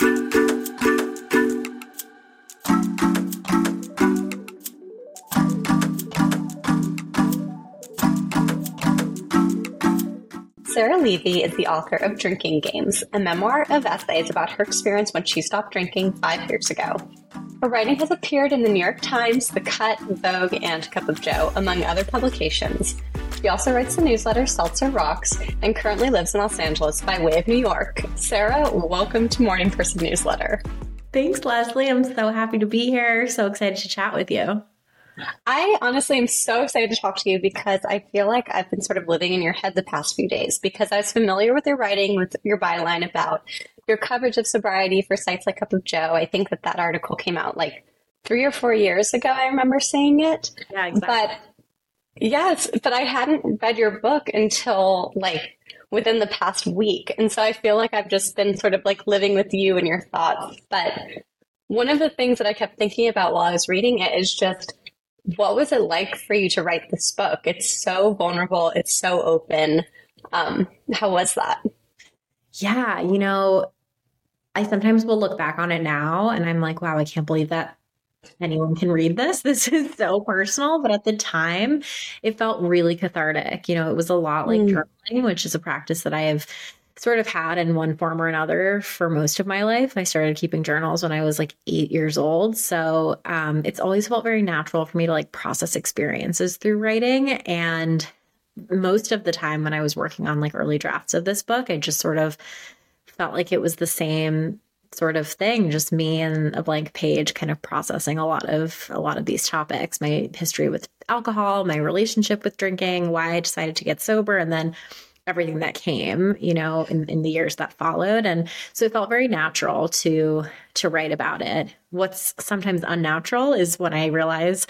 Sarah Levy is the author of Drinking Games, a memoir of essays about her experience when she stopped drinking five years ago. Her writing has appeared in the New York Times, The Cut, Vogue, and Cup of Jo, among other publications. She also writes the newsletter Seltzer Rocks and currently lives in Los Angeles by way of New York. Sarah, welcome to Morning Person Newsletter. Thanks, Leslie. I'm so happy to be here. So excited to chat with you. I honestly am so excited to talk to you because I feel like I've been sort of living in your head the past few days because I was familiar with your writing, with your byline about your coverage of sobriety for sites like Cup of Jo. I think that that article came out like three or four years ago. I remember seeing it. Yeah, exactly. But yes, but I hadn't read your book until like within the past week. And so I feel like I've just been sort of like living with you and your thoughts. But one of the things that I kept thinking about while I was reading it is just what was it like for you to write this book? It's so vulnerable, it's so open. Um, how was that? Yeah, you know, I sometimes will look back on it now and I'm like, wow, I can't believe that anyone can read this. This is so personal. But at the time, it felt really cathartic. You know, it was a lot like mm. journaling, which is a practice that I have sort of had in one form or another for most of my life. I started keeping journals when I was like eight years old. So um, it's always felt very natural for me to like process experiences through writing. And most of the time when I was working on like early drafts of this book, I just sort of felt like it was the same sort of thing just me and a blank page kind of processing a lot of a lot of these topics my history with alcohol my relationship with drinking why i decided to get sober and then everything that came, you know, in, in the years that followed. And so it felt very natural to to write about it. What's sometimes unnatural is when I realize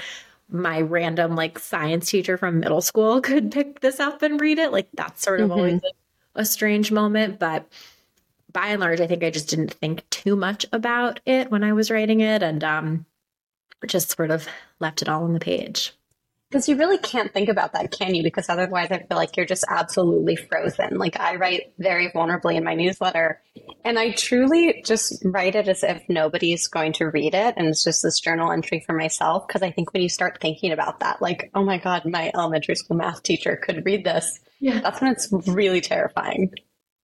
my random like science teacher from middle school could pick this up and read it. Like that's sort of mm-hmm. always a, a strange moment. But by and large, I think I just didn't think too much about it when I was writing it and um just sort of left it all on the page. Because you really can't think about that, can you? Because otherwise, I feel like you're just absolutely frozen. Like, I write very vulnerably in my newsletter, and I truly just write it as if nobody's going to read it. And it's just this journal entry for myself. Because I think when you start thinking about that, like, oh my God, my elementary school math teacher could read this, yeah. that's when it's really terrifying.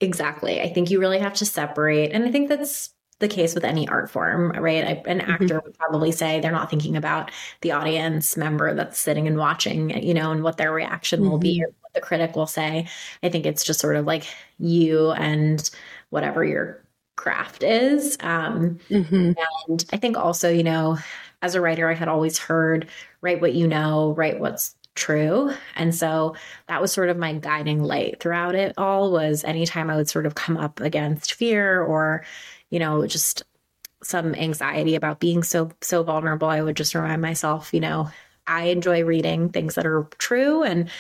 Exactly. I think you really have to separate. And I think that's the case with any art form, right? An mm-hmm. actor would probably say they're not thinking about the audience member that's sitting and watching, you know, and what their reaction mm-hmm. will be mm-hmm. or what the critic will say. I think it's just sort of like you and whatever your craft is. Um, mm-hmm. And I think also, you know, as a writer, I had always heard write what you know, write what's true. And so that was sort of my guiding light throughout it all was anytime I would sort of come up against fear or you know, just some anxiety about being so so vulnerable, I would just remind myself, you know, I enjoy reading things that are true and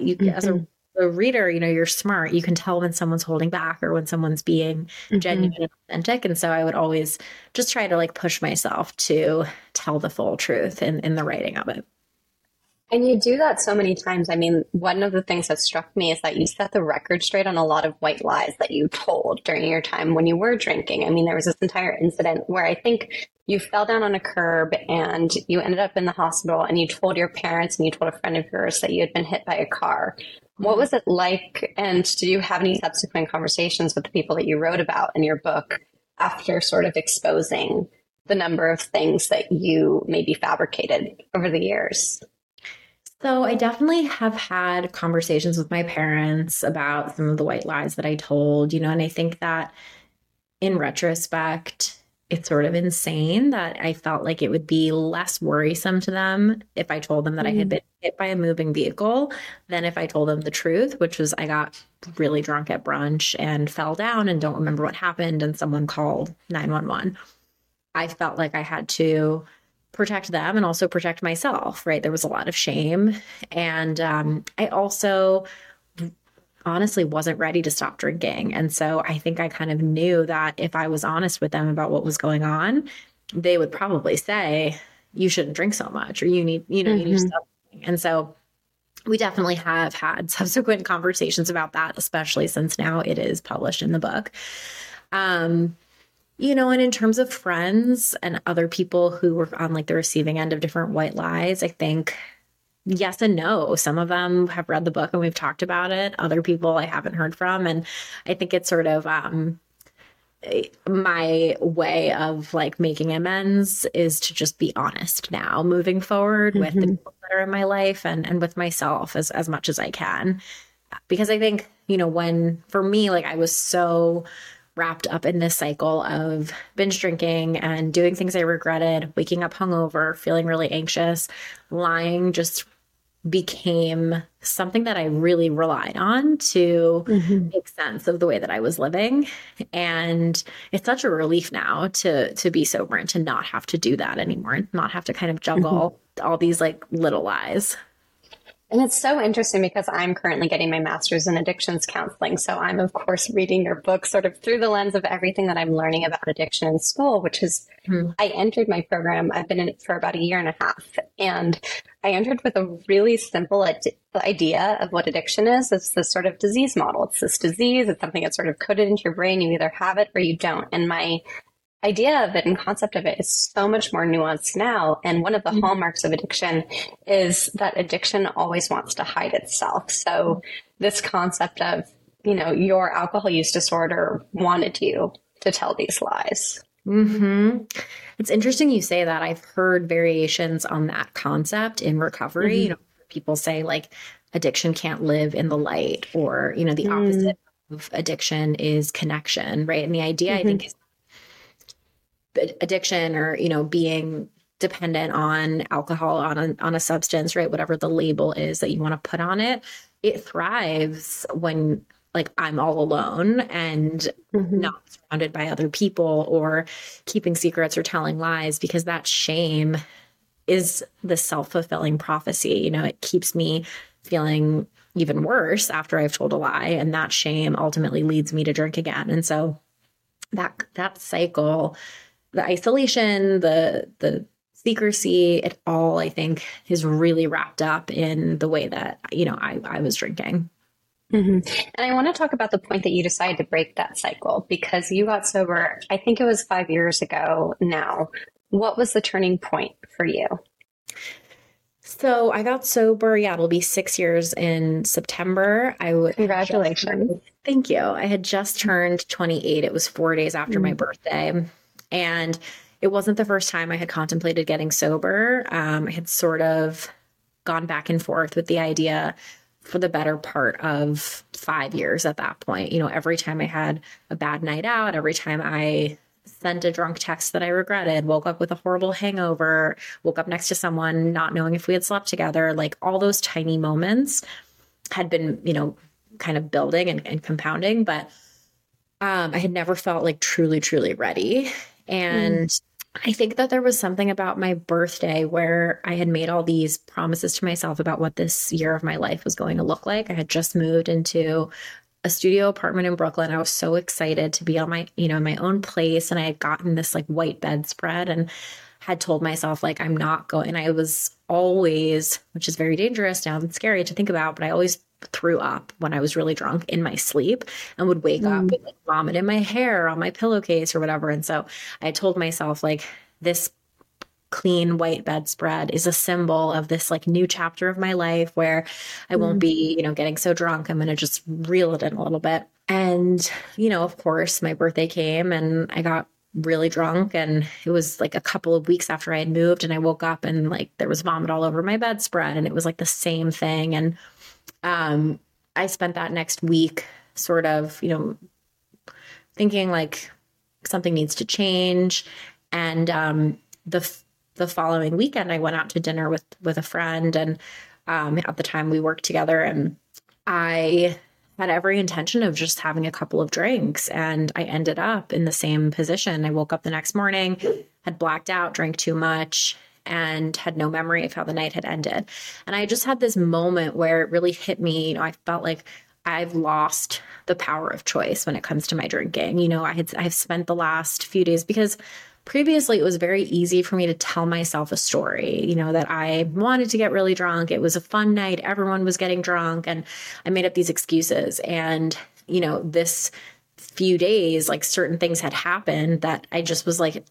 you mm-hmm. as a, mm-hmm. a, reader, you know, you're smart. You can tell when someone's holding back or when someone's being mm-hmm. genuine and authentic. And so I would always just try to like push myself to tell the full truth in, in the writing of it. And you do that so many times. I mean, one of the things that struck me is that you set the record straight on a lot of white lies that you told during your time when you were drinking. I mean, there was this entire incident where I think you fell down on a curb and you ended up in the hospital and you told your parents and you told a friend of yours that you had been hit by a car. What was it like? And did you have any subsequent conversations with the people that you wrote about in your book after sort of exposing the number of things that you maybe fabricated over the years? So I definitely have had conversations with my parents about some of the white lies that I told, you know, and I think that in retrospect, it's sort of insane that I felt like it would be less worrisome to them if I told them that mm. I had mm. been hit by a moving vehicle than if I told them the truth, which was I got really drunk at brunch and fell down and don't remember what happened and someone called 911. I felt like I had to protect them and also protect myself, right? There was a lot of shame. And um, I also honestly wasn't ready to stop drinking. And so I think I kind of knew that if I was honest with them about what was going on, they would probably say, you shouldn't drink so much or you need, you know, mm-hmm. you need to mm-hmm. stop. And so we definitely have had subsequent conversations about that, especially since now it is published in the book. Um, you know, and in terms of friends and other people who were on like the receiving end of different white lies, I think yes and no. Some of them have read the book and we've talked about it. Other people I haven't heard from. And I think it's sort of um, my way of like making amends is to just be honest now, moving forward mm-hmm. with the mm-hmm. people that are in my life and, and with myself as, as much as I can. Because I think, you know, when for me, like I was so wrapped up in this cycle of binge drinking and doing things I regretted, waking up hungover, feeling really anxious, lying just became something that I really relied on to mm-hmm. make sense of the way that I was living. And it's such a relief now to to be sober and to not have to do that anymore and not have to kind of juggle mm-hmm. all these like little lies. And it's so interesting because I'm currently getting my master's in addictions counseling. So I'm, of course, reading your book sort of through the lens of everything that I'm learning about addiction in school, which is mm-hmm. I entered my program. I've been in it for about a year and a half. And I entered with a really simple ad- idea of what addiction is. It's this sort of disease model. It's this disease. It's something that's sort of coded into your brain. You either have it or you don't. And my idea of it and concept of it is so much more nuanced now. And one of the mm-hmm. hallmarks of addiction is that addiction always wants to hide itself. So this concept of, you know, your alcohol use disorder wanted you to tell these lies. Hmm. It's interesting you say that. I've heard variations on that concept in recovery. Mm-hmm. You know, people say like addiction can't live in the light, or you know, the mm. opposite of addiction is connection, right? And the idea, mm-hmm. I think, mm-hmm. is addiction or you know being dependent on alcohol on a, on a substance right whatever the label is that you want to put on it it thrives when like i'm all alone and mm-hmm. not surrounded by other people or keeping secrets or telling lies because that shame is the self-fulfilling prophecy you know it keeps me feeling even worse after i've told a lie and that shame ultimately leads me to drink again and so that that cycle the isolation, the the secrecy, it all I think is really wrapped up in the way that you know I I was drinking. Mm-hmm. And I want to talk about the point that you decided to break that cycle because you got sober. I think it was five years ago now. What was the turning point for you? So I got sober. Yeah, it'll be six years in September. I would congratulations. thank you. I had just turned 28. It was four days after mm-hmm. my birthday. And it wasn't the first time I had contemplated getting sober. Um, I had sort of gone back and forth with the idea for the better part of five years at that point. You know, every time I had a bad night out, every time I sent a drunk text that I regretted, woke up with a horrible hangover, woke up next to someone not knowing if we had slept together, like all those tiny moments had been, you know, kind of building and, and compounding. But um, I had never felt like truly, truly ready. And mm. I think that there was something about my birthday where I had made all these promises to myself about what this year of my life was going to look like. I had just moved into a studio apartment in Brooklyn. I was so excited to be on my, you know, my own place and I had gotten this like white bedspread and had told myself like I'm not going. I was always, which is very dangerous now and scary to think about, but I always threw up when I was really drunk in my sleep and would wake mm. up with like, vomit in my hair on my pillowcase or whatever. And so I told myself, like, this clean white bedspread is a symbol of this like new chapter of my life where I won't mm. be, you know, getting so drunk. I'm going to just reel it in a little bit. And, you know, of course, my birthday came and I got really drunk and it was like a couple of weeks after I had moved and I woke up and like there was vomit all over my bedspread and it was like the same thing and um, I spent that next week sort of, you know, thinking like something needs to change. And um, the the following weekend, I went out to dinner with with a friend, and um, at the time we worked together, and I had every intention of just having a couple of drinks, and I ended up in the same position. I woke up the next morning, had blacked out, drank too much, and had no memory of how the night had ended. And I just had this moment where it really hit me. You know, I felt like I've lost the power of choice when it comes to my drinking. You know, I had I've spent the last few days because previously it was very easy for me to tell myself a story, you know, that I wanted to get really drunk. It was a fun night. Everyone was getting drunk and I made up these excuses and, you know, this few days, like certain things had happened that I just was like,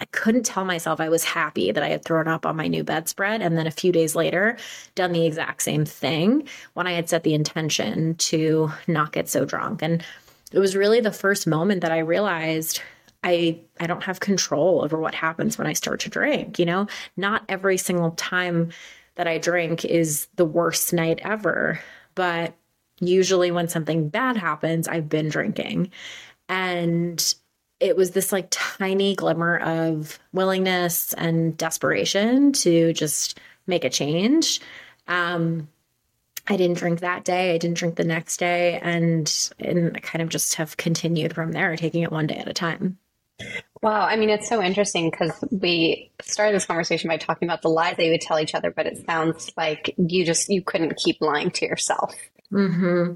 I couldn't tell myself I was happy that I had thrown up on my new bedspread. And then a few days later, done the exact same thing when I had set the intention to not get so drunk. And it was really the first moment that I realized I I don't have control over what happens when I start to drink, you know? Not every single time that I drink is the worst night ever, but usually when something bad happens, I've been drinking. And it was this like tiny glimmer of willingness and desperation to just make a change. Um, I didn't drink that day. I didn't drink the next day, and and I kind of just have continued from there, taking it one day at a time. Wow, I mean, it's so interesting because we started this conversation by talking about the lies that you would tell each other, but it sounds like you just you couldn't keep lying to yourself. Mm-hmm.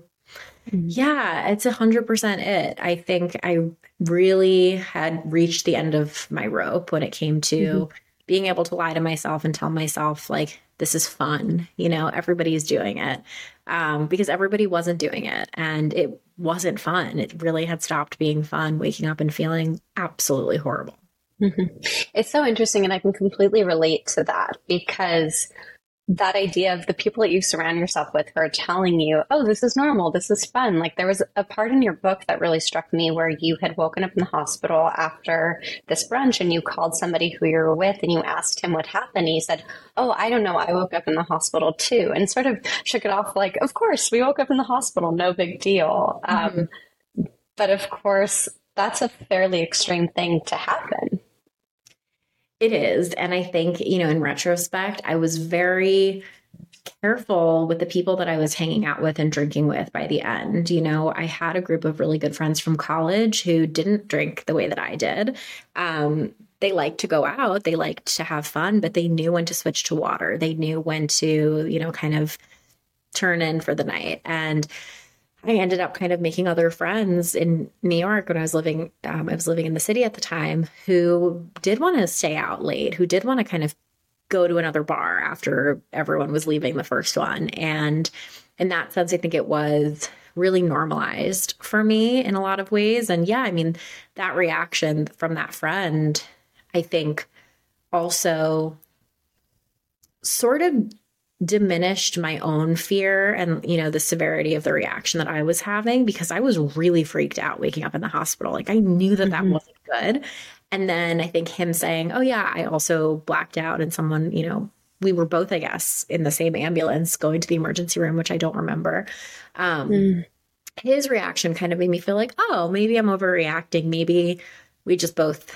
Yeah, it's a hundred percent it. I think I really had reached the end of my rope when it came to mm-hmm. being able to lie to myself and tell myself like this is fun. You know, everybody's doing it um, because everybody wasn't doing it, and it wasn't fun. It really had stopped being fun. Waking up and feeling absolutely horrible. Mm-hmm. It's so interesting, and I can completely relate to that because that idea of the people that you surround yourself with who are telling you, oh, this is normal, this is fun. Like there was a part in your book that really struck me where you had woken up in the hospital after this brunch and you called somebody who you were with and you asked him what happened. He said, oh, I don't know, I woke up in the hospital too. And sort of shook it off like, of course, we woke up in the hospital, no big deal. Mm-hmm. Um, but of course, that's a fairly extreme thing to happen. It is. And I think, you know, in retrospect, I was very careful with the people that I was hanging out with and drinking with by the end. You know, I had a group of really good friends from college who didn't drink the way that I did. Um, they liked to go out, they liked to have fun, but they knew when to switch to water. They knew when to, you know, kind of turn in for the night. And I ended up kind of making other friends in New York when I was living. Um, I was living in the city at the time who did want to stay out late, who did want to kind of go to another bar after everyone was leaving the first one. And in that sense, I think it was really normalized for me in a lot of ways. And yeah, I mean, that reaction from that friend, I think also sort of diminished my own fear and you know the severity of the reaction that I was having because I was really freaked out waking up in the hospital like I knew that that mm-hmm. wasn't good and then I think him saying oh yeah I also blacked out and someone you know we were both I guess in the same ambulance going to the emergency room which I don't remember um mm. his reaction kind of made me feel like oh maybe I'm overreacting maybe we just both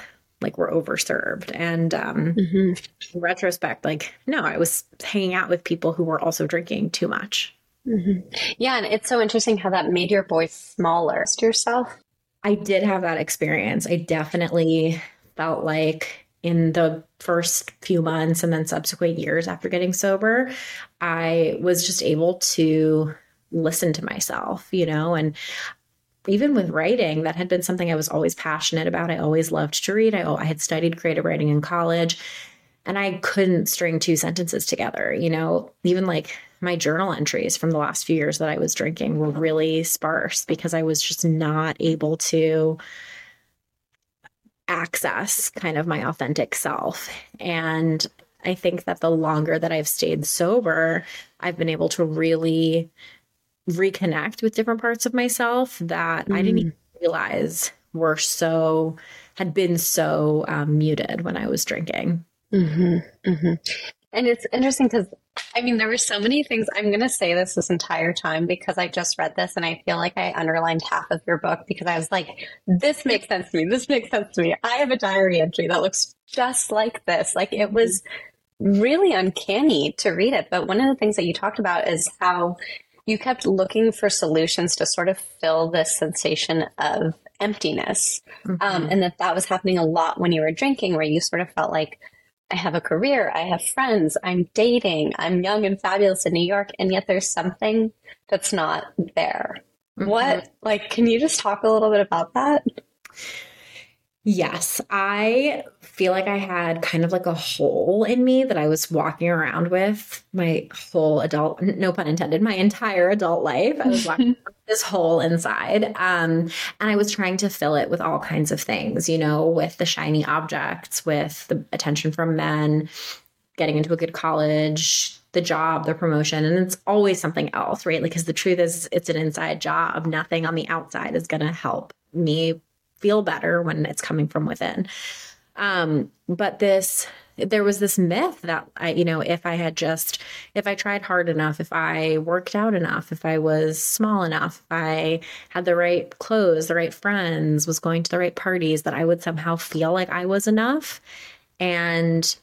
like we're overserved. And um, mm-hmm. in retrospect, like, no, I was hanging out with people who were also drinking too much. Mm-hmm. Yeah. And it's so interesting how that made your voice smaller to yourself. I did have that experience. I definitely felt like in the first few months and then subsequent years after getting sober, I was just able to listen to myself, you know, and even with writing, that had been something I was always passionate about. I always loved to read. I, I had studied creative writing in college and I couldn't string two sentences together. You know, even like my journal entries from the last few years that I was drinking were really sparse because I was just not able to access kind of my authentic self. And I think that the longer that I've stayed sober, I've been able to really reconnect with different parts of myself that mm. I didn't mm. even realize were so had been so um, muted when I was drinking. Mm-hmm, mm-hmm. And it's interesting because I mean, there were so many things. I'm going to say this this entire time because I just read this and I feel like I underlined half of your book because I was like, this makes sense to me. This makes sense to me. I have a diary entry that looks just like this. Like it was really uncanny to read it. But one of the things that you talked about is how you kept looking for solutions to sort of fill this sensation of emptiness. Um, mm-hmm. Um, and that that was happening a lot when you were drinking, where you sort of felt like, I have a career, I have friends, I'm dating, I'm young and fabulous in New York, and yet there's something that's not there. Mm-hmm. What, like, can you just talk a little bit about that? Yes, I feel like I had kind of like a hole in me that I was walking around with my whole adult, no pun intended, my entire adult life. I was walking this hole inside. Um, and I was trying to fill it with all kinds of things, you know, with the shiny objects, with the attention from men, getting into a good college, the job, the promotion, and it's always something else, right? Like, because the truth is, it's an inside job. Nothing on the outside is going to help me feel better when it's coming from within. Um, but this, there was this myth that I, you know, if I had just, if I tried hard enough, if I worked out enough, if I was small enough, if I had the right clothes, the right friends, was going to the right parties, that I would somehow feel like I was enough. And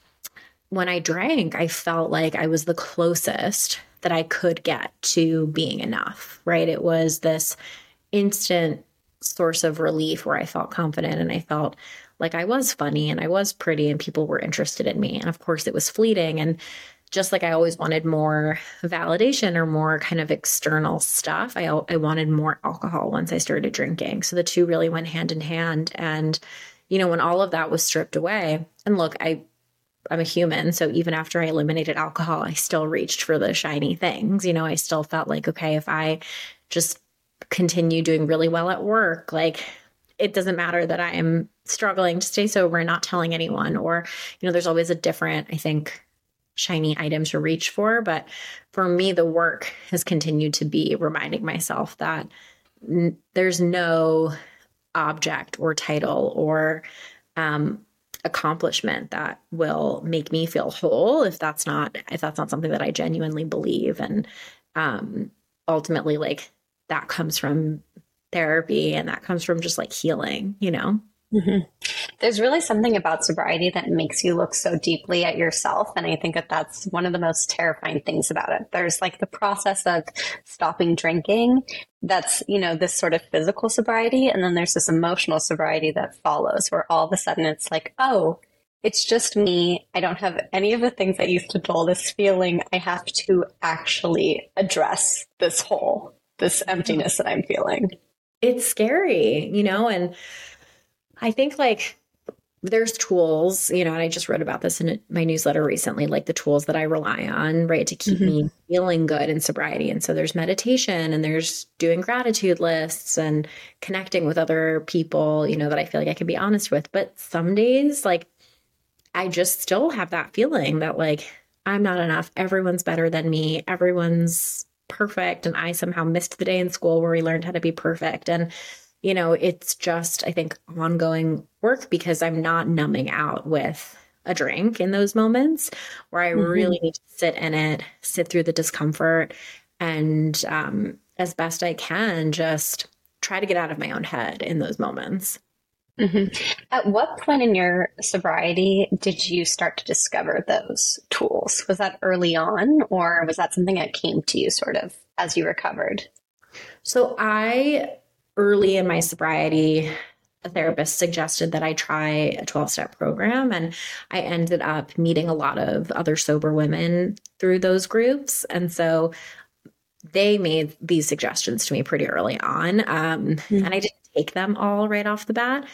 when I drank, I felt like I was the closest that I could get to being enough, right? It was this instant source of relief where I felt confident and I felt like I was funny and I was pretty and people were interested in me. And of course, it was fleeting. And just like I always wanted more validation or more kind of external stuff, I, I wanted more alcohol once I started drinking. So the two really went hand in hand. And, you know, when all of that was stripped away, and look, I, I'm a human. So even after I eliminated alcohol, I still reached for the shiny things. You know, I still felt like, okay, if I just continue doing really well at work. Like it doesn't matter that I am struggling to stay sober and not telling anyone, or, you know, there's always a different, I think, shiny item to reach for. But for me, the work has continued to be reminding myself that n- there's no object or title or um, accomplishment that will make me feel whole if that's not if that's not something that I genuinely believe and um ultimately like that comes from therapy and that comes from just like healing, you know? Mm-hmm. There's really something about sobriety that makes you look so deeply at yourself. And I think that that's one of the most terrifying things about it. There's like the process of stopping drinking. That's, you know, this sort of physical sobriety. And then there's this emotional sobriety that follows where all of a sudden it's like, oh, it's just me. I don't have any of the things that used to dull this feeling. I have to actually address this hole this emptiness that I'm feeling. It's scary, you know, and I think like there's tools, you know, and I just wrote about this in my newsletter recently, like the tools that I rely on, right, to keep mm-hmm. me feeling good in sobriety. And so there's meditation and there's doing gratitude lists and connecting with other people, you know, that I feel like I can be honest with. But some days, like, I just still have that feeling that, like, I'm not enough. Everyone's better than me. Everyone's perfect and I somehow missed the day in school where we learned how to be perfect. And, you know, it's just, I think, ongoing work because I'm not numbing out with a drink in those moments where I mm-hmm. really need to sit in it, sit through the discomfort, and um, as best I can, just try to get out of my own head in those moments. Mm-hmm. At what point in your sobriety did you start to discover those tools? Was that early on, or was that something that came to you sort of as you recovered? So, I early in my sobriety, a therapist suggested that I try a 12 step program. And I ended up meeting a lot of other sober women through those groups. And so they made these suggestions to me pretty early on. Um, mm-hmm. And I didn't take them all right off the bat.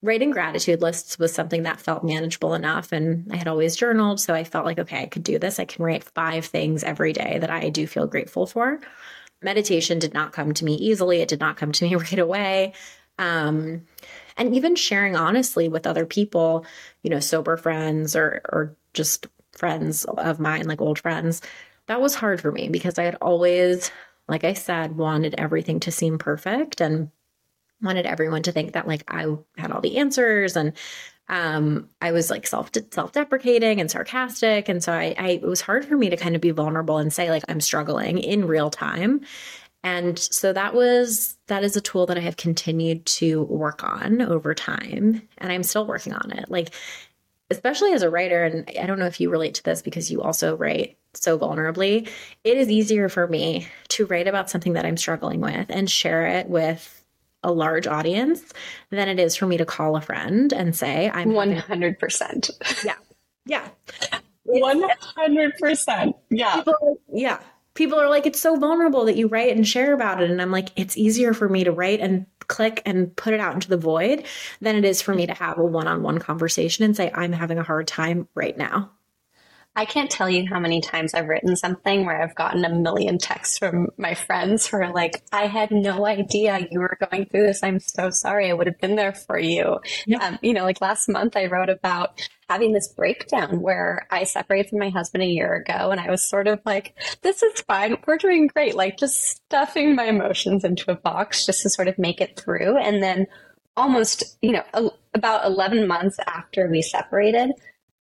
Writing gratitude lists was something that felt manageable enough. And I had always journaled. So I felt like, okay, I could do this. I can write five things every day that I do feel grateful for. Meditation did not come to me easily, it did not come to me right away. Um, and even sharing honestly with other people, you know, sober friends or, or just friends of mine, like old friends, that was hard for me because I had always, like I said, wanted everything to seem perfect and wanted everyone to think that like I had all the answers and um, I was like self self deprecating and sarcastic, and so I, I it was hard for me to kind of be vulnerable and say like I'm struggling in real time. And so that was that is a tool that I have continued to work on over time, and I'm still working on it. Like especially as a writer, and I don't know if you relate to this because you also write so vulnerably, it is easier for me to write about something that I'm struggling with and share it with a large audience than it is for me to call a friend and say, I'm 100%. Yeah. Yeah. 100%. Yeah. People, yeah. People are like, it's so vulnerable that you write and share about it. And I'm like, it's easier for me to write and click and put it out into the void than it is for me to have a one-on-one conversation and say I'm having a hard time right now. I can't tell you how many times I've written something where I've gotten a million texts from my friends who are like, I had no idea you were going through this. I'm so sorry. I would have been there for you. Yep. Um, you know, like last month I wrote about having this breakdown where I separated from my husband a year ago and I was sort of like, this is fine. We're doing great. Like just stuffing my emotions into a box just to sort of make it through. And then almost, you know, a, about 11 months after we separated,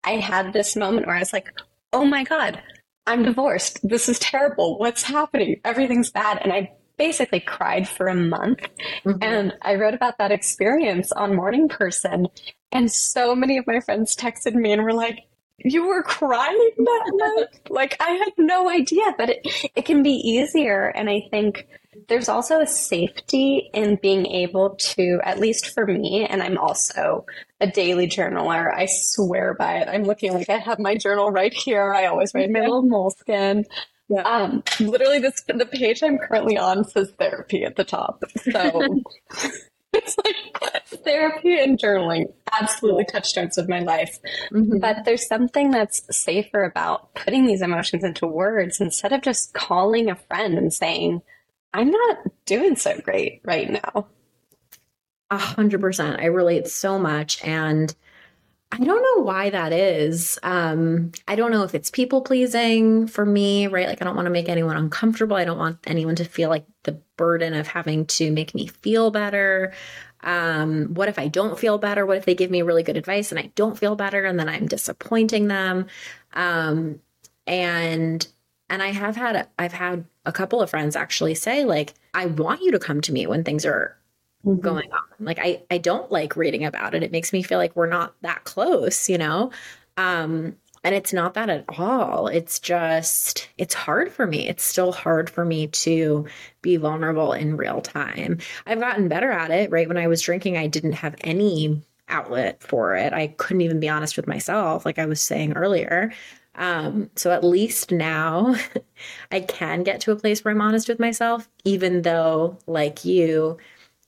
I had this moment where I was like, oh my God, I'm divorced. This is terrible. What's happening? Everything's bad. And I basically cried for a month. Mm-hmm. And I wrote about that experience on Morning Person. And so many of my friends texted me and were like, you were crying that night? like I had no idea, but it, it can be easier. And I think there's also a safety in being able to, at least for me, and I'm also a daily journaler. I swear by it. I'm looking like I have my journal right here. I always write my little moleskin. Yeah. Um, literally, this the page I'm currently on says therapy at the top. So it's like therapy and journaling, absolutely touchstones of my life. Mm-hmm. But there's something that's safer about putting these emotions into words instead of just calling a friend and saying, I'm not doing so great right now. A hundred percent. I relate so much. And I don't know why that is. Um, I don't know if it's people pleasing for me, right? Like, I don't want to make anyone uncomfortable. I don't want anyone to feel like the burden of having to make me feel better. Um, what if I don't feel better? What if they give me really good advice and I don't feel better and then I'm disappointing them? Um, and and I have had I've had a couple of friends actually say like I want you to come to me when things are mm-hmm. going on. Like I I don't like reading about it. It makes me feel like we're not that close, you know? Um and it's not that at all. It's just it's hard for me. It's still hard for me to be vulnerable in real time. I've gotten better at it, right? When I was drinking, I didn't have any outlet for it. I couldn't even be honest with myself like I was saying earlier. Um, so at least now I can get to a place where I'm honest with myself, even though, like you,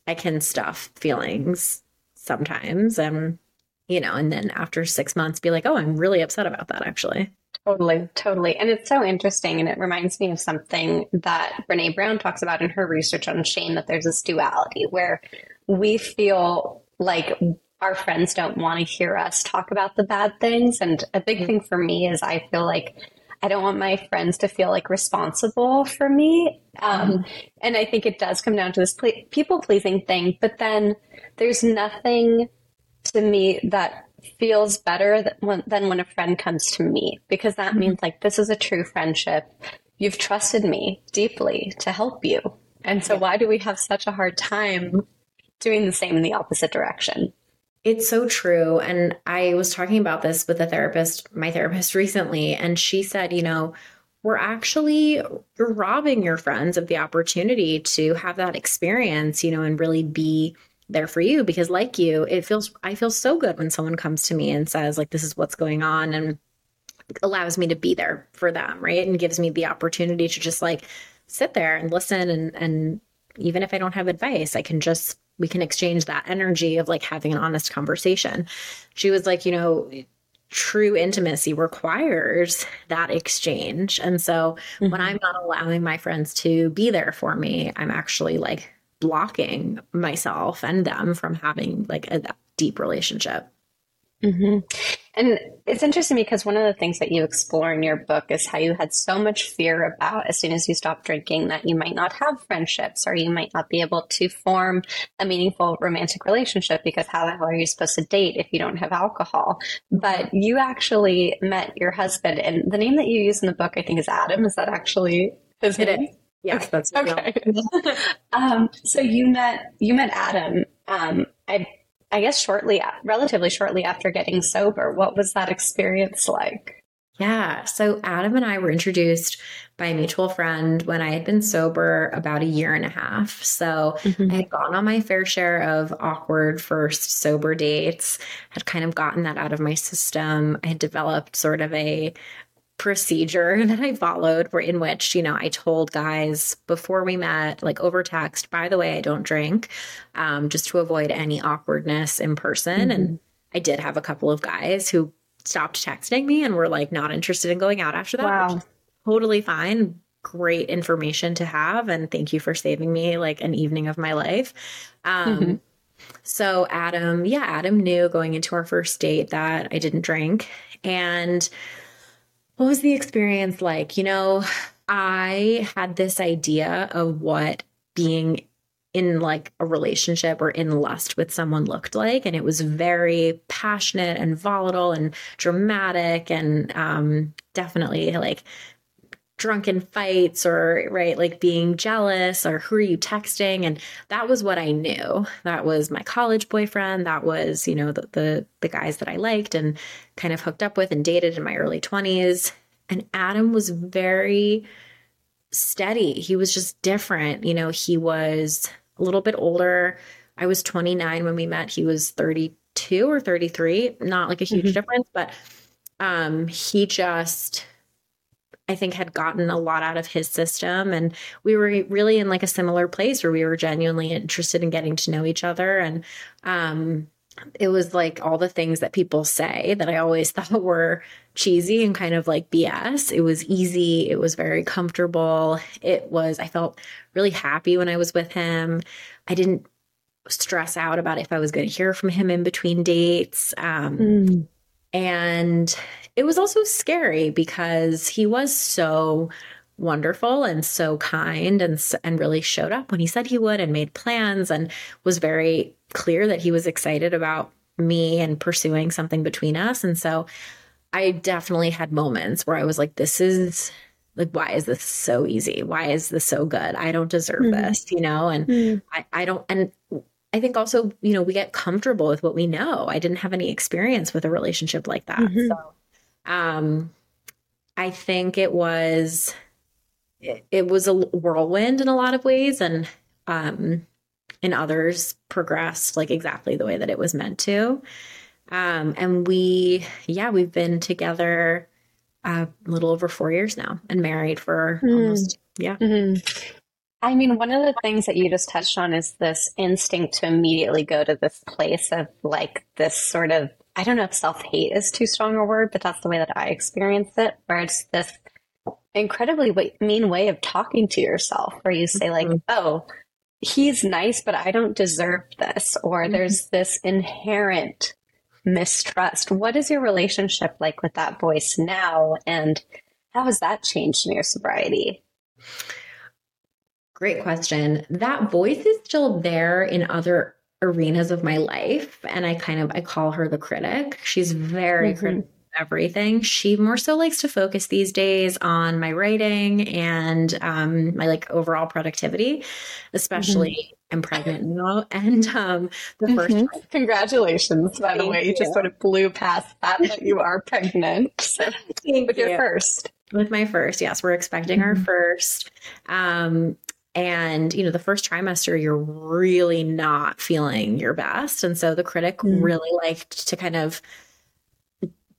I can stuff feelings sometimes. And, you know, and then after six months be like, oh, I'm really upset about that actually. Totally, totally. And it's so interesting. And it reminds me of something that Brene Brown talks about in her research on shame that there's this duality where we feel like our friends don't want to hear us talk about the bad things. And a big mm-hmm. thing for me is I feel like I don't want my friends to feel like responsible for me. Um, mm-hmm. And I think it does come down to this ple- people pleasing thing. But then there's nothing to me that feels better than when, than when a friend comes to me because that mm-hmm. means like this is a true friendship. You've trusted me deeply to help you. And so, why do we have such a hard time doing the same in the opposite direction? It's so true. And I was talking about this with a therapist, my therapist recently, and she said, you know, we're actually robbing your friends of the opportunity to have that experience, you know, and really be there for you because like you, it feels I feel so good when someone comes to me and says like this is what's going on and allows me to be there for them, right? And gives me the opportunity to just like sit there and listen and and even if I don't have advice, I can just we can exchange that energy of like having an honest conversation. She was like, you know, true intimacy requires that exchange. And so mm-hmm. when I'm not allowing my friends to be there for me, I'm actually like blocking myself and them from having like a deep relationship. Mm-hmm. And it's interesting because one of the things that you explore in your book is how you had so much fear about as soon as you stopped drinking that you might not have friendships or you might not be able to form a meaningful romantic relationship because how the hell are you supposed to date if you don't have alcohol? But you actually met your husband, and the name that you use in the book, I think, is Adam. Is that actually his it name? Is. Yes, that's okay. um, so you met you met Adam. Um, I I guess shortly, relatively shortly after getting sober. What was that experience like? Yeah. So Adam and I were introduced by a mutual friend when I had been sober about a year and a half. So mm-hmm. I had gone on my fair share of awkward first sober dates, had kind of gotten that out of my system. I had developed sort of a procedure that I followed were in which, you know, I told guys before we met, like over text, by the way, I don't drink, um, just to avoid any awkwardness in person. Mm-hmm. And I did have a couple of guys who stopped texting me and were like not interested in going out after that. Wow. Totally fine. Great information to have. And thank you for saving me like an evening of my life. Um, mm-hmm. So, Adam, yeah, Adam knew going into our first date that I didn't drink. And what was the experience like? You know, I had this idea of what being in like a relationship or in lust with someone looked like and it was very passionate and volatile and dramatic and um, definitely like drunken fights or right like being jealous or who are you texting? And that was what i knew. That was my college boyfriend. That was you know the the, the guys that i liked and kind of hooked up with and dated in my early 20s and adam was very steady. He was just different. You know he was a little bit older. I was 29 when we met. He was 32 or 33 not like a huge mm-hmm. difference but um he just I think had gotten a lot out of his system. And we were really in like a similar place where we were genuinely interested in getting to know each other. And um, it was like all the things that people say that I always thought were cheesy and kind of like BS. It was easy. It was very comfortable. It was, I felt really happy when I was with him. I didn't stress out about if I was going to hear from him in between dates. Um, mm. And it was also scary because he was so wonderful and so kind and and really showed up when he said he would and made plans and was very clear that he was excited about me and pursuing something between us and so I definitely had moments where I was like this is like why is this so easy why is this so good I don't deserve mm-hmm. this you know and mm-hmm. I I don't and I think also, you know, we get comfortable with what we know. I didn't have any experience with a relationship like that. Mm-hmm. So um, I think it was it, it, was a whirlwind in a lot of ways, and um, in others progressed like exactly the way that it was meant to. Um, and we, yeah, we've been together uh, a little over four years now, and married for mm. almost yeah. Mm-hmm. I mean, one of the things that you just touched on is this instinct to immediately go to this place of like this sort of I don't know if self hate is too strong a word, but that's the way that I experience it, where it's this incredibly mean way of talking to yourself, where you say, like, mm-hmm. oh, he's nice, but I don't deserve this, or mm-hmm. there's this inherent mistrust. What is your relationship like with that voice now? And how has that changed in your sobriety? Great question. That voice is still there in other arenas of my life and i kind of i call her the critic she's very mm-hmm. critical everything she more so likes to focus these days on my writing and um, my like overall productivity especially mm-hmm. i'm pregnant now and um, the mm-hmm. first congratulations by the way you, you, just sort of blew past that that you are pregnant so, with you. your first with my first yes we're expecting our mm-hmm. first um, and, you know, the first trimester, you're really not feeling your best. And so the critic mm. really liked to kind of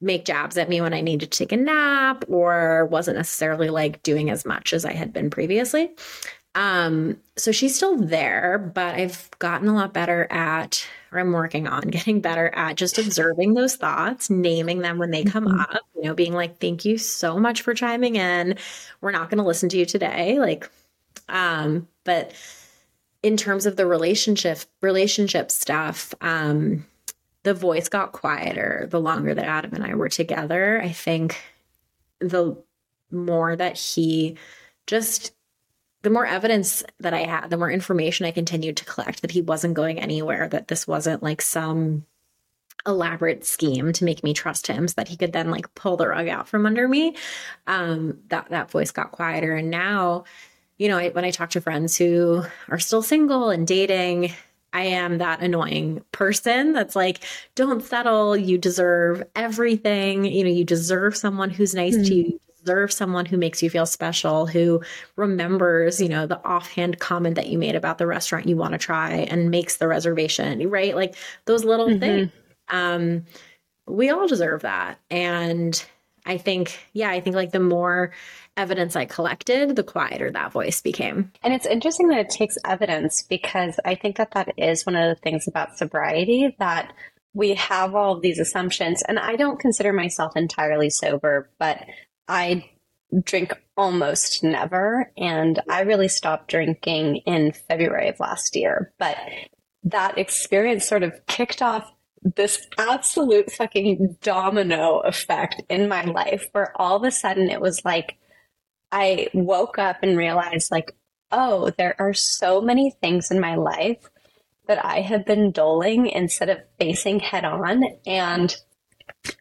make jabs at me when I needed to take a nap or wasn't necessarily like doing as much as I had been previously. Um, so she's still there, but I've gotten a lot better at, or I'm working on getting better at just observing those thoughts, naming them when they come mm-hmm. up, you know, being like, thank you so much for chiming in. We're not going to listen to you today. Like, um, but in terms of the relationship relationship stuff, um, the voice got quieter the longer that Adam and I were together. I think the more that he just the more evidence that I had, the more information I continued to collect that he wasn't going anywhere, that this wasn't like some elaborate scheme to make me trust him so that he could then like pull the rug out from under me. Um, that that voice got quieter. And now you know, I, when I talk to friends who are still single and dating, I am that annoying person that's like, don't settle. You deserve everything. You know, you deserve someone who's nice mm-hmm. to you. you. Deserve someone who makes you feel special, who remembers, you know, the offhand comment that you made about the restaurant you want to try and makes the reservation, right? Like those little mm-hmm. things. Um, we all deserve that. And I think, yeah, I think like the more evidence I collected, the quieter that voice became. And it's interesting that it takes evidence because I think that that is one of the things about sobriety that we have all of these assumptions. And I don't consider myself entirely sober, but I drink almost never. And I really stopped drinking in February of last year. But that experience sort of kicked off this absolute fucking domino effect in my life where all of a sudden it was like I woke up and realized, like, oh, there are so many things in my life that I have been doling instead of facing head on. And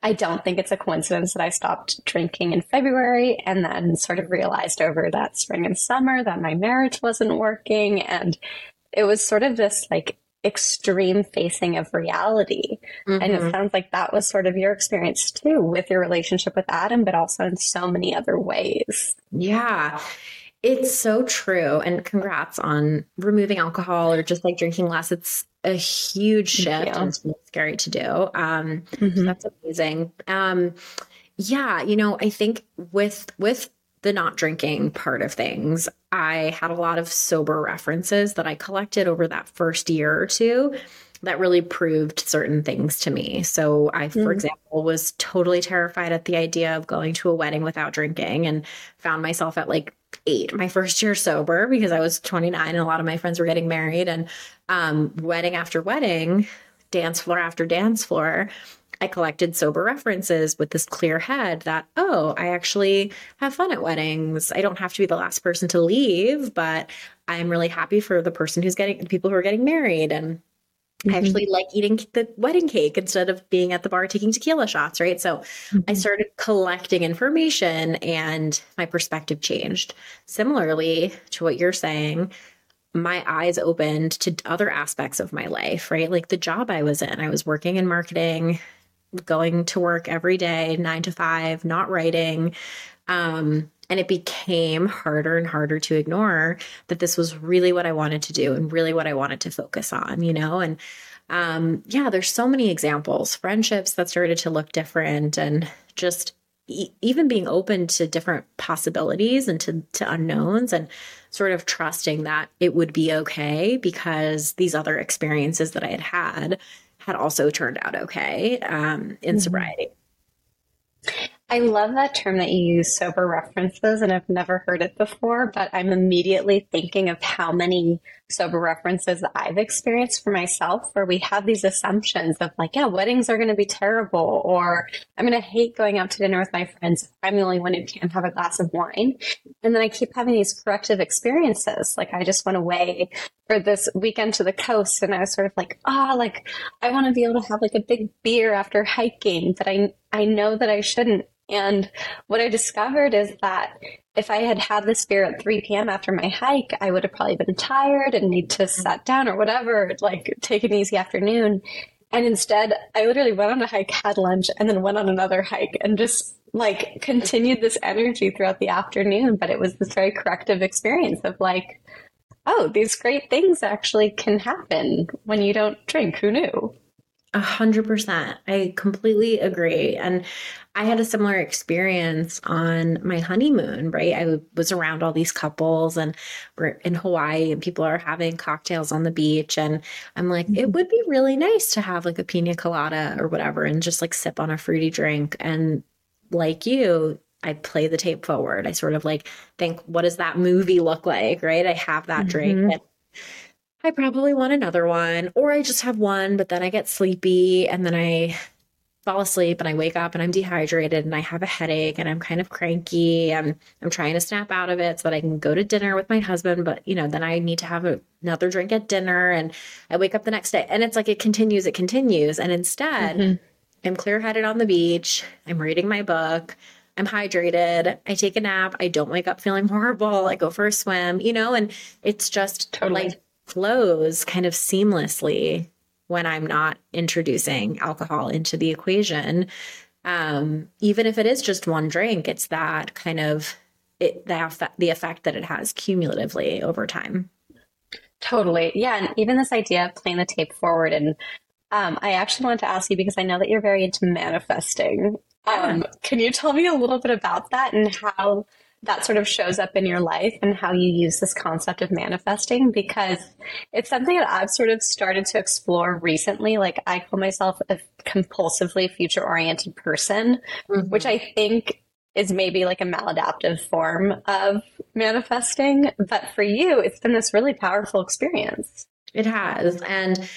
I don't think it's a coincidence that I stopped drinking in February and then sort of realized over that spring and summer that my marriage wasn't working. And it was sort of this like extreme facing of reality. Mm-hmm. And it mm-hmm. sounds like that was sort of your experience too with your relationship with Adam, but also in so many other ways. Yeah. It's so true. And congrats on removing alcohol or just like drinking less. It's a huge shift and it's really scary to do. Um, mm-hmm. so that's amazing. Um, yeah, you know, I think with with the not drinking part of things, I had a lot of sober references that I collected over that first year or two that really proved certain things to me. So I, for mm. example, was totally terrified at the idea of going to a wedding without drinking and found myself at like eight, my first year sober because I was 29 and a lot of my friends were getting married and um, wedding after wedding, dance floor after dance floor. I collected sober references with this clear head that, oh, I actually have fun at weddings. I don't have to be the last person to leave, but I'm really happy for the person who's getting the people who are getting married. And I mm-hmm. actually like eating the wedding cake instead of being at the bar taking tequila shots, right? So mm-hmm. I started collecting information and my perspective changed. Similarly to what you're saying, my eyes opened to other aspects of my life, right? Like the job I was in. I was working in marketing, going to work every day, nine to five, not writing. Um, and it became harder and harder to ignore that this was really what I wanted to do and really what I wanted to focus on, you know? And um, yeah, there's so many examples, friendships that started to look different and just e- even being open to different possibilities and to, to unknowns and sort of trusting that it would be okay because these other experiences that I had had had also turned out okay um, in mm-hmm. sobriety. I love that term that you use, sober references, and I've never heard it before, but I'm immediately thinking of how many sober references I've experienced for myself where we have these assumptions of like, yeah, weddings are going to be terrible, or I'm going to hate going out to dinner with my friends. I'm the only one who can't have a glass of wine. And then I keep having these corrective experiences. Like I just went away for this weekend to the coast and I was sort of like, ah, oh, like I want to be able to have like a big beer after hiking, but I, I know that I shouldn't and what I discovered is that if I had had this beer at 3 p.m. after my hike, I would have probably been tired and need to sit down or whatever, like take an easy afternoon. And instead, I literally went on a hike, had lunch, and then went on another hike and just like continued this energy throughout the afternoon. But it was this very corrective experience of like, oh, these great things actually can happen when you don't drink. Who knew? A hundred percent. I completely agree. And I had a similar experience on my honeymoon, right? I was around all these couples and we're in Hawaii and people are having cocktails on the beach. And I'm like, it would be really nice to have like a pina colada or whatever and just like sip on a fruity drink. And like you, I play the tape forward. I sort of like think, what does that movie look like? Right. I have that mm-hmm. drink. And I probably want another one, or I just have one, but then I get sleepy and then I fall asleep and I wake up and I'm dehydrated and I have a headache and I'm kind of cranky and I'm trying to snap out of it so that I can go to dinner with my husband. But, you know, then I need to have a, another drink at dinner and I wake up the next day and it's like it continues, it continues. And instead, mm-hmm. I'm clear headed on the beach, I'm reading my book. I'm hydrated. I take a nap. I don't wake up feeling horrible. I go for a swim, you know, and it's just totally. like flows kind of seamlessly when I'm not introducing alcohol into the equation. Um, even if it is just one drink, it's that kind of it, the, effect, the effect that it has cumulatively over time. Totally. Yeah. And even this idea of playing the tape forward. And um, I actually wanted to ask you because I know that you're very into manifesting. Um, can you tell me a little bit about that and how that sort of shows up in your life and how you use this concept of manifesting? Because it's something that I've sort of started to explore recently. Like I call myself a compulsively future oriented person, mm-hmm. which I think is maybe like a maladaptive form of manifesting. But for you, it's been this really powerful experience. It has. And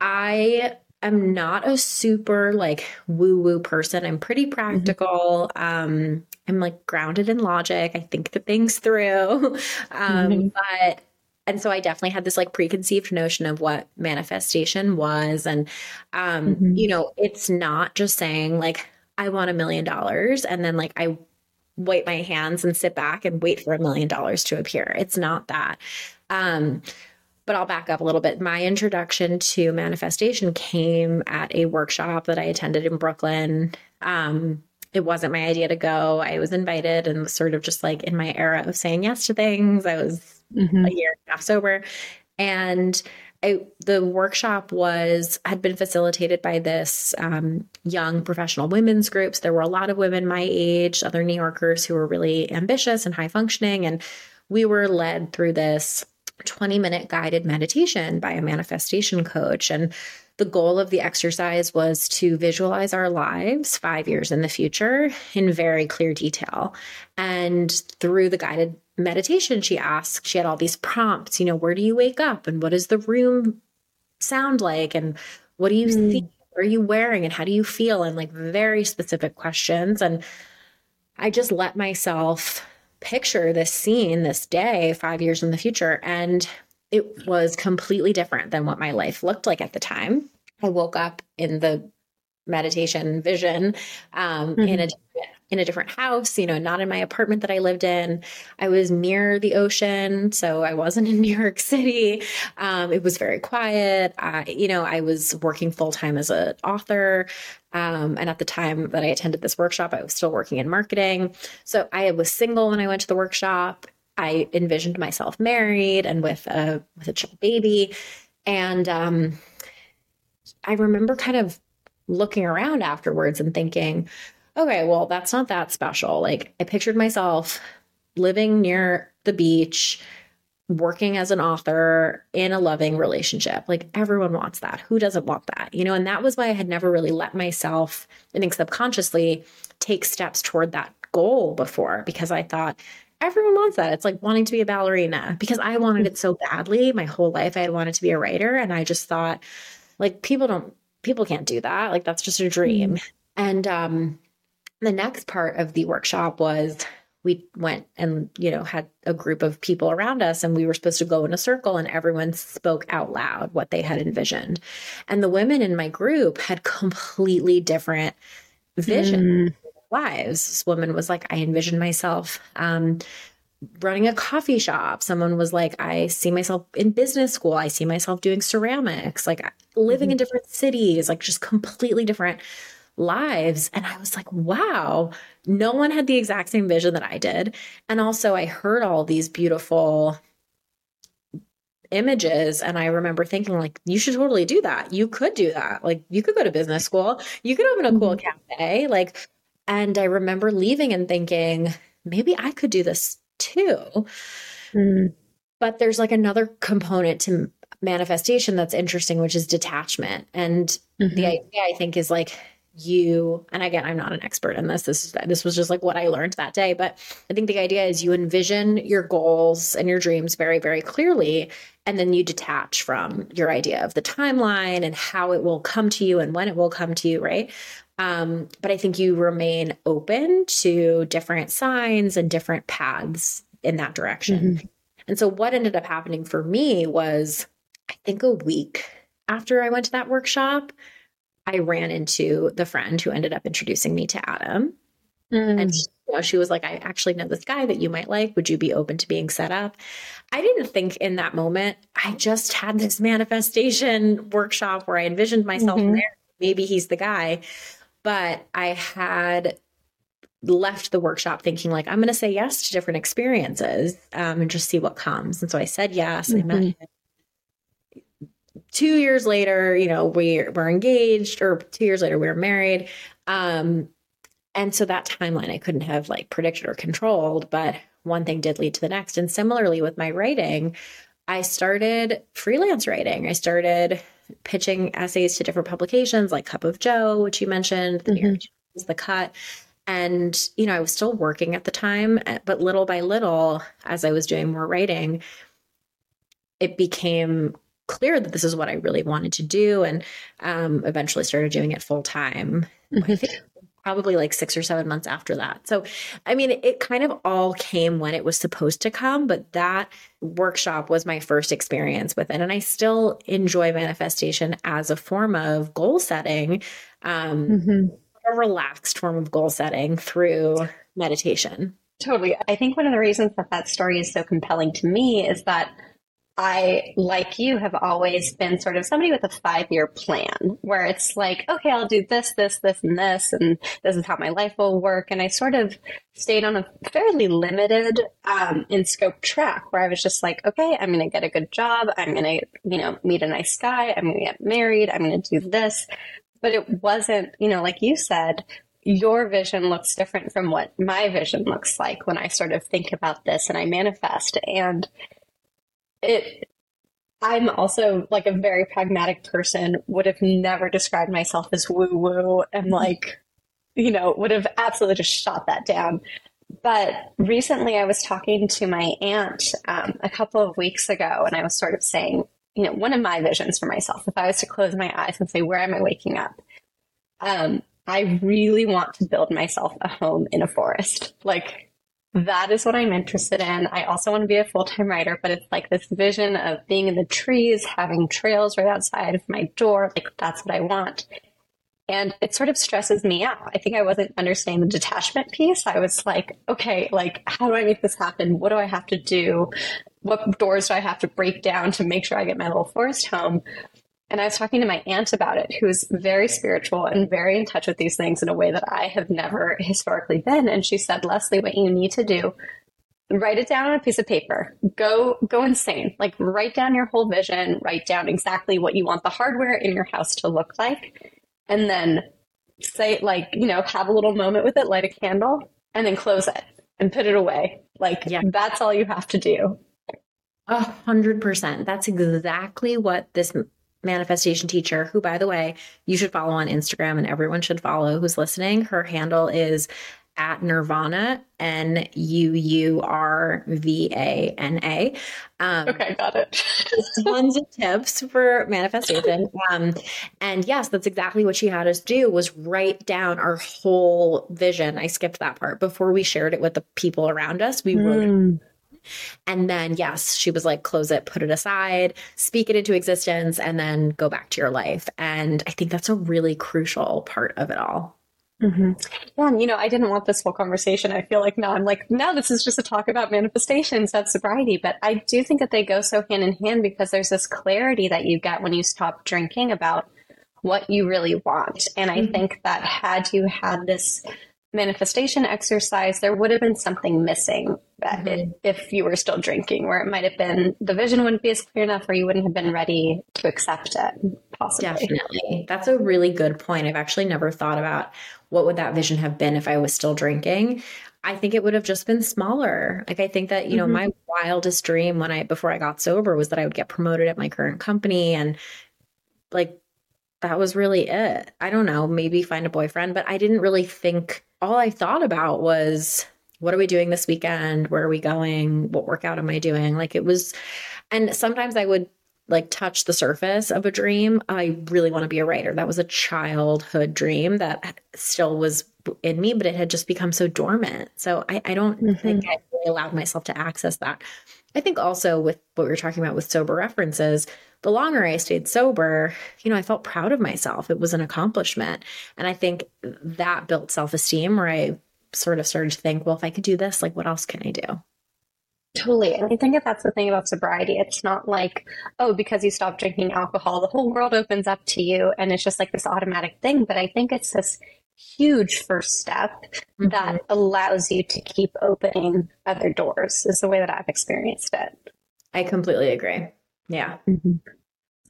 I am not a super like woo woo person. I'm pretty mm-hmm. practical. Mm-hmm. Um, I'm like grounded in logic. I think the things through. um, mm-hmm. But and so I definitely had this like preconceived notion of what manifestation was. And, um, mm-hmm. you know, it's not just saying like, I want a million dollars and then like I wipe my hands and sit back and wait for a million dollars to appear. It's not that. Um, but I'll back up a little bit. My introduction to manifestation came at a workshop that I attended in Brooklyn. Um, it wasn't my idea to go. I was invited and sort of just like in my era of saying yes to things. I was mm-hmm. a year and a half sober. And I, the workshop was had been facilitated by this um, young professional women's groups. There were a lot of women my age, other New Yorkers who were really ambitious and high functioning, and we were led through this 20 minute guided meditation by a manifestation coach. And the goal of the exercise was to visualize our lives five years in the future in very clear detail. And through the guided meditation, she asked, she had all these prompts, you know, where do you wake up? And what does the room sound like? And what do you mm. see? What are you wearing? And how do you feel? And like very specific questions. And I just let myself picture this scene, this day, five years in the future. And it was completely different than what my life looked like at the time. I woke up in the meditation vision um, mm-hmm. in a in a different house, you know, not in my apartment that I lived in. I was near the ocean, so I wasn't in New York City. Um, it was very quiet. I, you know, I was working full time as an author. Um, and at the time that I attended this workshop, I was still working in marketing. So I was single when I went to the workshop. I envisioned myself married and with a with a baby, and um, I remember kind of looking around afterwards and thinking, okay, well, that's not that special. Like I pictured myself living near the beach, working as an author in a loving relationship. Like everyone wants that. Who doesn't want that? You know, and that was why I had never really let myself, I think subconsciously, take steps toward that goal before because I thought, everyone wants that. It's like wanting to be a ballerina because I wanted it so badly. My whole life I had wanted to be a writer. And I just thought, like, people don't, people can't do that. Like, that's just a dream. Mm-hmm. And um, the next part of the workshop was we went and you know had a group of people around us and we were supposed to go in a circle and everyone spoke out loud what they had envisioned. And the women in my group had completely different vision mm. lives. This woman was like i envisioned myself um, running a coffee shop. Someone was like i see myself in business school. I see myself doing ceramics. Like living mm-hmm. in different cities like just completely different lives. And I was like, wow, no one had the exact same vision that I did. And also, I heard all these beautiful images and i remember thinking like you should totally do that you could do that like you could go to business school you could open a cool mm-hmm. cafe like and i remember leaving and thinking maybe i could do this too mm. but there's like another component to manifestation that's interesting which is detachment and mm-hmm. the idea i think is like you and again i'm not an expert in this. This this was just like what i learned that day. But i think the idea is you envision your goals and your dreams very very clearly and then you detach from your idea of the timeline and how it will come to you and when it will come to you right? Um, but i think you remain open to different signs and different paths in that direction. Mm-hmm. and so what ended up happening for me was i think a week after i went to that workshop I ran into the friend who ended up introducing me to Adam. Mm. And you know, she was like, I actually know this guy that you might like. Would you be open to being set up? I didn't think in that moment. I just had this manifestation workshop where I envisioned myself mm-hmm. there. Maybe he's the guy. But I had left the workshop thinking like i'm going to say yes to different experiences um, and just see what comes and so i said yes mm-hmm. i met mm-hmm. him two years later, you know, we were engaged, or two years later, we were married. Um, And so that timeline I couldn't have like predicted or controlled, but one thing did lead to the next. And similarly with my writing, I started freelance writing. I started pitching essays to different publications like Cup of Jo, which you mentioned, the mm-hmm. The Cut. And, you know, I was still working at the time, eh, but little by little, as I was doing more writing, it became clear that this is what I really wanted to do. And um, eventually started doing it full time. Mm-hmm. Probably like six or seven months after that. So, I mean, it kind of all came when it was supposed to come, but that workshop was my first experience with it. And I still enjoy manifestation as a form of goal setting, um, mm-hmm. a relaxed form of goal setting through meditation. Totally. I think one of the reasons that that story is so compelling to me is that I, like you, have always been sort of somebody with a five year plan where it's like, okay, I'll do this, this, this, and this, and this is how my life will work. And I sort of stayed on a fairly limited um, in scope track where I was just like, okay, I'm going to get a good job. I'm going to, you know, meet a nice guy. I'm going to get married. I'm going to do this. But it wasn't, you know, like you said, your vision looks different from what my vision looks like when I sort of think about this and I manifest. And it I'm also like a very pragmatic person, would have never described myself as woo woo and like, you know, would have absolutely just shot that down. But recently I was talking to my aunt um, a couple of weeks ago and I was sort of saying, you know, one of my visions for myself, if I was to close my eyes and say, where am I waking up? Um, I really want to build myself a home in a forest. Like, that is what I'm interested in. I also want to be a full time writer, but it's like this vision of being in the trees, having trails right outside of my door. Like, that's what I want. And it sort of stresses me out. I think I wasn't understanding the detachment piece. I was like, okay, like, how do I make this happen? What do I have to do? What doors do I have to break down to make sure I get my little forest home? And I was talking to my aunt about it, who's very spiritual and very in touch with these things in a way that I have never historically been. And she said, Leslie, what you need to do, write it down on a piece of paper. Go, go insane. Like write down your whole vision, write down exactly what you want the hardware in your house to look like. And then say like, you know, have a little moment with it, light a candle and then close it and put it away. Like yeah. that's all you have to do. A hundred percent. That's exactly what this manifestation teacher, who, by the way, you should follow on Instagram and everyone should follow who's listening. Her handle is at Nuurvana, N U U R V A N A. Um, okay, got it. tons of tips for manifestation. Um, and yes, that's exactly what she had us do was write down our whole vision. I skipped that part before we shared it with the people around us. We wrote mm. And then, yes, she was like, close it, put it aside, speak it into existence, and then go back to your life. And I think that's a really crucial part of it all. Mm-hmm. Yeah, and you know, I didn't want this whole conversation. I feel like now I'm like, now this is just a talk about manifestations, that's sobriety. But I do think that they go so hand in hand because there's this clarity that you get when you stop drinking about what you really want. And I mm-hmm. think that had you had this manifestation exercise, there would have been something missing mm-hmm. if you were still drinking, where it might have been the vision wouldn't be as clear enough, or you wouldn't have been ready to accept it. Possibly. Definitely, that's a really good point. I've actually never thought about what would that vision have been if I was still drinking. I think it would have just been smaller. Like I think that, you know, mm-hmm. my wildest dream when I before I got sober was that I would get promoted at my current company and like that was really it. I don't know, maybe find a boyfriend, but I didn't really think all I thought about was what are we doing this weekend? Where are we going? What workout am I doing? Like it was, and sometimes I would like touch the surface of a dream. I really want to be a writer. That was a childhood dream that still was in me, but it had just become so dormant. So I, I don't mm-hmm. think I really allowed myself to access that. I think also with what we are talking about with sober references, the longer I stayed sober, you know, I felt proud of myself. It was an accomplishment. And I think that built self esteem where I sort of started to think, well, if I could do this, like, what else can I do? Totally. And I think that that's the thing about sobriety. It's not like, oh, because you stop drinking alcohol, the whole world opens up to you and it's just like this automatic thing. But I think it's this huge first step mm-hmm. that allows you to keep opening other doors, is the way that I've experienced it. I completely agree. Yeah. Mm-hmm.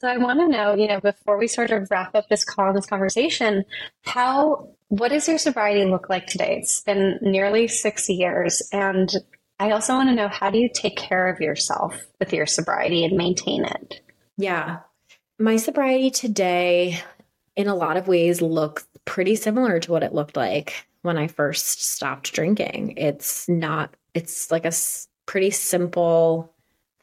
So I want to know, you know, before we sort of wrap up this call, and this conversation, how what does your sobriety look like today? It's been nearly six years. And I also want to know how do you take care of yourself with your sobriety and maintain it? Yeah. My sobriety today, in a lot of ways, looks pretty similar to what it looked like when I first stopped drinking. It's not, it's like a pretty simple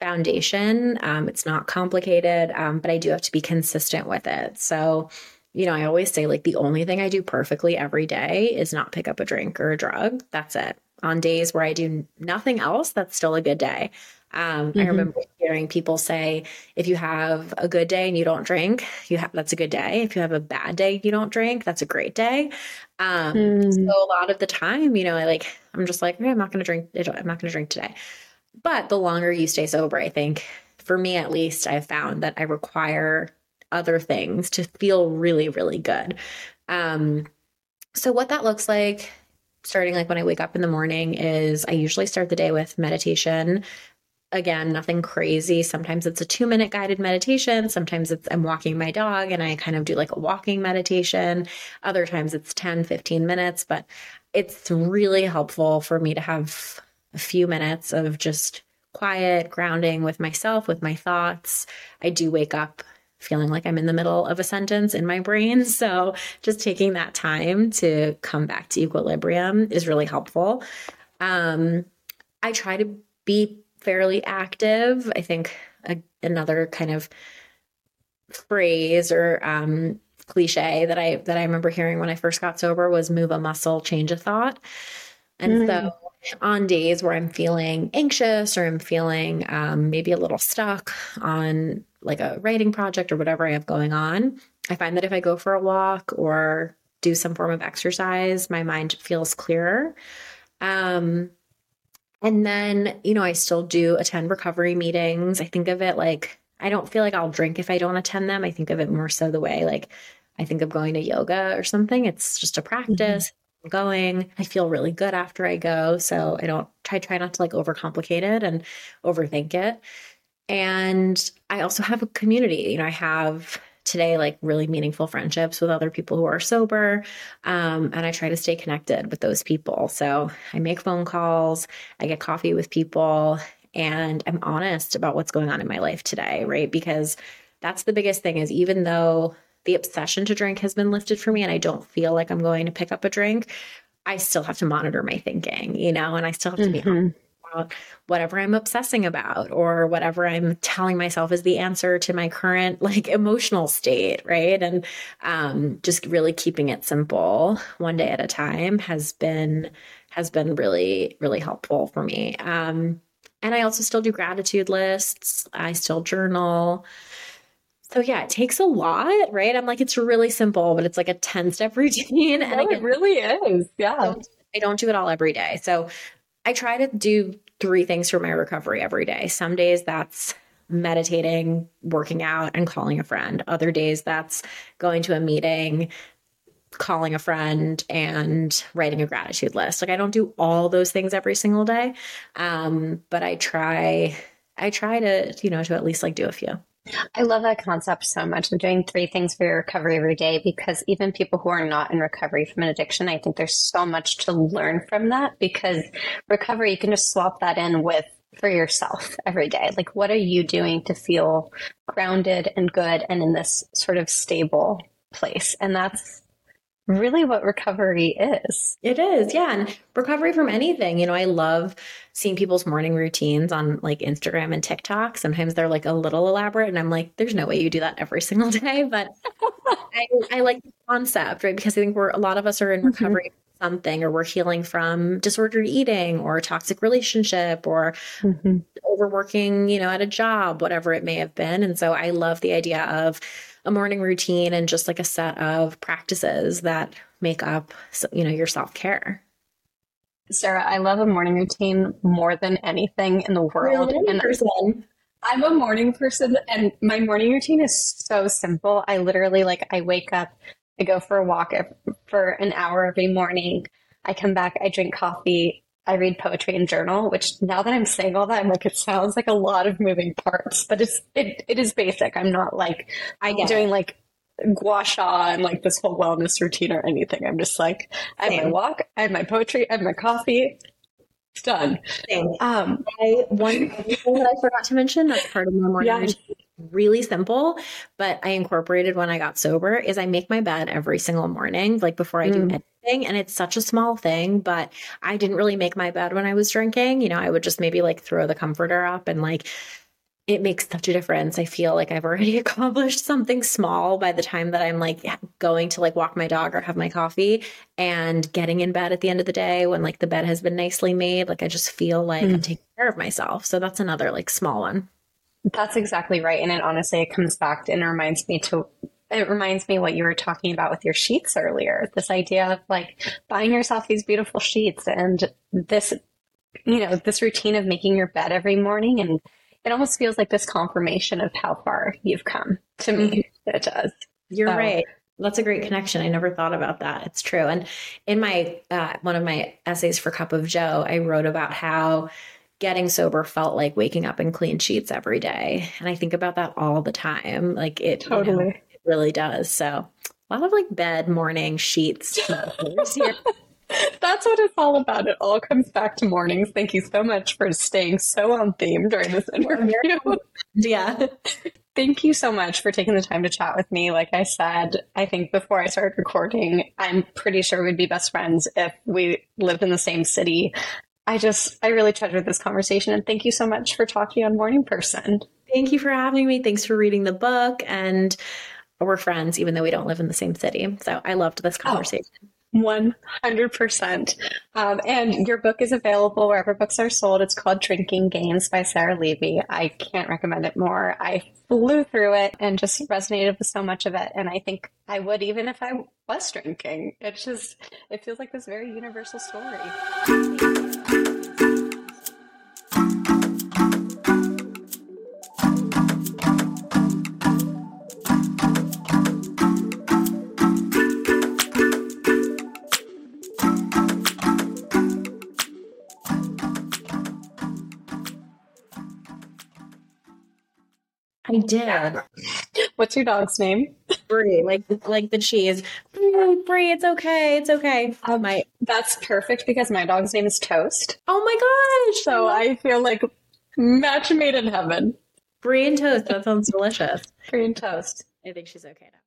foundation. Um, it's not complicated, um, but I do have to be consistent with it. So, you know, I always say like the only thing I do perfectly every day is not pick up a drink or a drug. That's it. On days where I do nothing else, that's still a good day. Um, mm-hmm. I remember hearing people say, if you have a good day and you don't drink, you have that's a good day. If you have a bad day, you don't drink, that's a great day. Um, mm. So a lot of the time, you know, I like I'm just like, I'm not going to drink. I'm not going to drink today. But the longer you stay sober, I think for me at least, I've found that I require other things to feel really, really good. Um, so, what that looks like, starting like when I wake up in the morning, is I usually start the day with meditation. Again, nothing crazy. Sometimes it's a two minute guided meditation. Sometimes it's I'm walking my dog and I kind of do like a walking meditation. Other times it's 10, 15 minutes, but it's really helpful for me to have a few minutes of just quiet, grounding with myself, with my thoughts. I do wake up feeling like I'm in the middle of a sentence in my brain. So just taking that time to come back to equilibrium is really helpful. Um, I try to be fairly active. I think a, another kind of phrase or um, cliche that I that I remember hearing when I first got sober was move a muscle, change a thought. And mm. so on days where I'm feeling anxious or I'm feeling um, maybe a little stuck on like a writing project or whatever I have going on, I find that if I go for a walk or do some form of exercise, my mind feels clearer. Um, and then, you know, I still do attend recovery meetings. I think of it like I don't feel like I'll drink if I don't attend them. I think of it more so the way like I think of going to yoga or something. It's just a practice. Mm-hmm going. I feel really good after I go. So I don't try try not to like overcomplicate it and overthink it. And I also have a community. You know, I have today like really meaningful friendships with other people who are sober. Um, and I try to stay connected with those people. So I make phone calls, I get coffee with people, and I'm honest about what's going on in my life today, right? Because that's the biggest thing is even though the obsession to drink has been lifted for me and I don't feel like I'm going to pick up a drink, I still have to monitor my thinking, you know, and I still have to mm-hmm. be about whatever I'm obsessing about or whatever I'm telling myself is the answer to my current like emotional state, right? And um, just really keeping it simple one day at a time has been has been really really helpful for me. Um, and I also still do gratitude lists. I still journal. So yeah, it takes a lot, right? I'm like, it's really simple, but it's like a 10 step routine. and it really is. Yeah. I don't, I don't do it all every day. So I try to do three things for my recovery every day. Some days that's meditating, working out, and calling a friend. Other days that's going to a meeting, calling a friend, and writing a gratitude list. Like I don't do all those things every single day, um, but I try. I try to, you know, to at least like do a few. I love that concept so much of doing three things for your recovery every day because even people who are not in recovery from an addiction, I think there's so much to learn from that because recovery, you can just swap that in with for yourself every day. Like, what are you doing to feel grounded and good and in this sort of stable place? And that's really what recovery is. It is, yeah. And recovery from anything. You know, I love seeing people's morning routines on like Instagram and TikTok. Sometimes they're like a little elaborate, and I'm like, there's no way you do that every single day. But I, I, like the concept, right? Because I think we're a lot of us are in mm-hmm. recovery. Mm-hmm. Something, or we're healing from disordered eating or toxic relationship or mm-hmm. overworking, you know, at a job, whatever it may have been. And so I love the idea of a morning routine and just like a set of practices that make up you know your self-care. Sarah i love a morning routine more than anything in the world. And person. i'm a morning person and my morning routine is so simple. I literally like i wake up i go for a walk for an hour every morning. I come back i drink coffee I read poetry and journal, which now that I'm saying all that, I'm like, it sounds like a lot of moving parts, but it's, it, it is basic. I'm not like, I am doing it. like gua sha and like this whole wellness routine or anything. I'm just like, I have my walk, I have my poetry, I have my coffee. It's done. Um, I, one thing that I forgot to mention that's part of my morning yeah. routine really simple, but I incorporated when I got sober is I make my bed every single morning, like before I do mm. anything. And it's such a small thing, but I didn't really make my bed when I was drinking. You know, I would just maybe like throw the comforter up and like it makes such a difference. I feel like I've already accomplished something small by the time that I'm like going to like walk my dog or have my coffee and getting in bed at the end of the day when like the bed has been nicely made. Like I just feel like mm. I'm taking care of myself. So that's another like small one. That's exactly right. And it honestly it comes back and reminds me to it reminds me what you were talking about with your sheets earlier. This idea of like buying yourself these beautiful sheets and this you know, this routine of making your bed every morning and it almost feels like this confirmation of how far you've come to me. Mm-hmm. It does. You're so. right. That's a great connection. I never thought about that. It's true. And in my uh, one of my essays for Cup of Jo, I wrote about how getting sober felt like waking up in clean sheets every day, and I think about that all the time. Like it totally, you know, really does. So a lot of like bed, morning sheets. That's what it's all about. It all comes back to mornings. Thank you so much for staying so on theme during this interview. yeah. Thank you so much for taking the time to chat with me. Like I said, I think before I started recording, I'm pretty sure we'd be best friends if we lived in the same city. I just, I really treasured this conversation and thank you so much for talking on Morning Person. Thank you for having me. Thanks for reading the book. And we're friends, even though we don't live in the same city. So I loved this oh, conversation. Oh. 100%. Um, and your book is available wherever books are sold. It's called Drinking Games by Sarah Levy. I can't recommend it more. I flew through it and just resonated with so much of it. And I think I would even if I was drinking. It's just, it feels like this very universal story. I did. What's your dog's name? Brie, like like the cheese. Brie, it's okay. It's okay. Um, my that's perfect because my dog's name is Toast. Oh my gosh! So I, I feel like match made in heaven. Brie and toast. That sounds delicious. Brie and toast. I think she's okay now.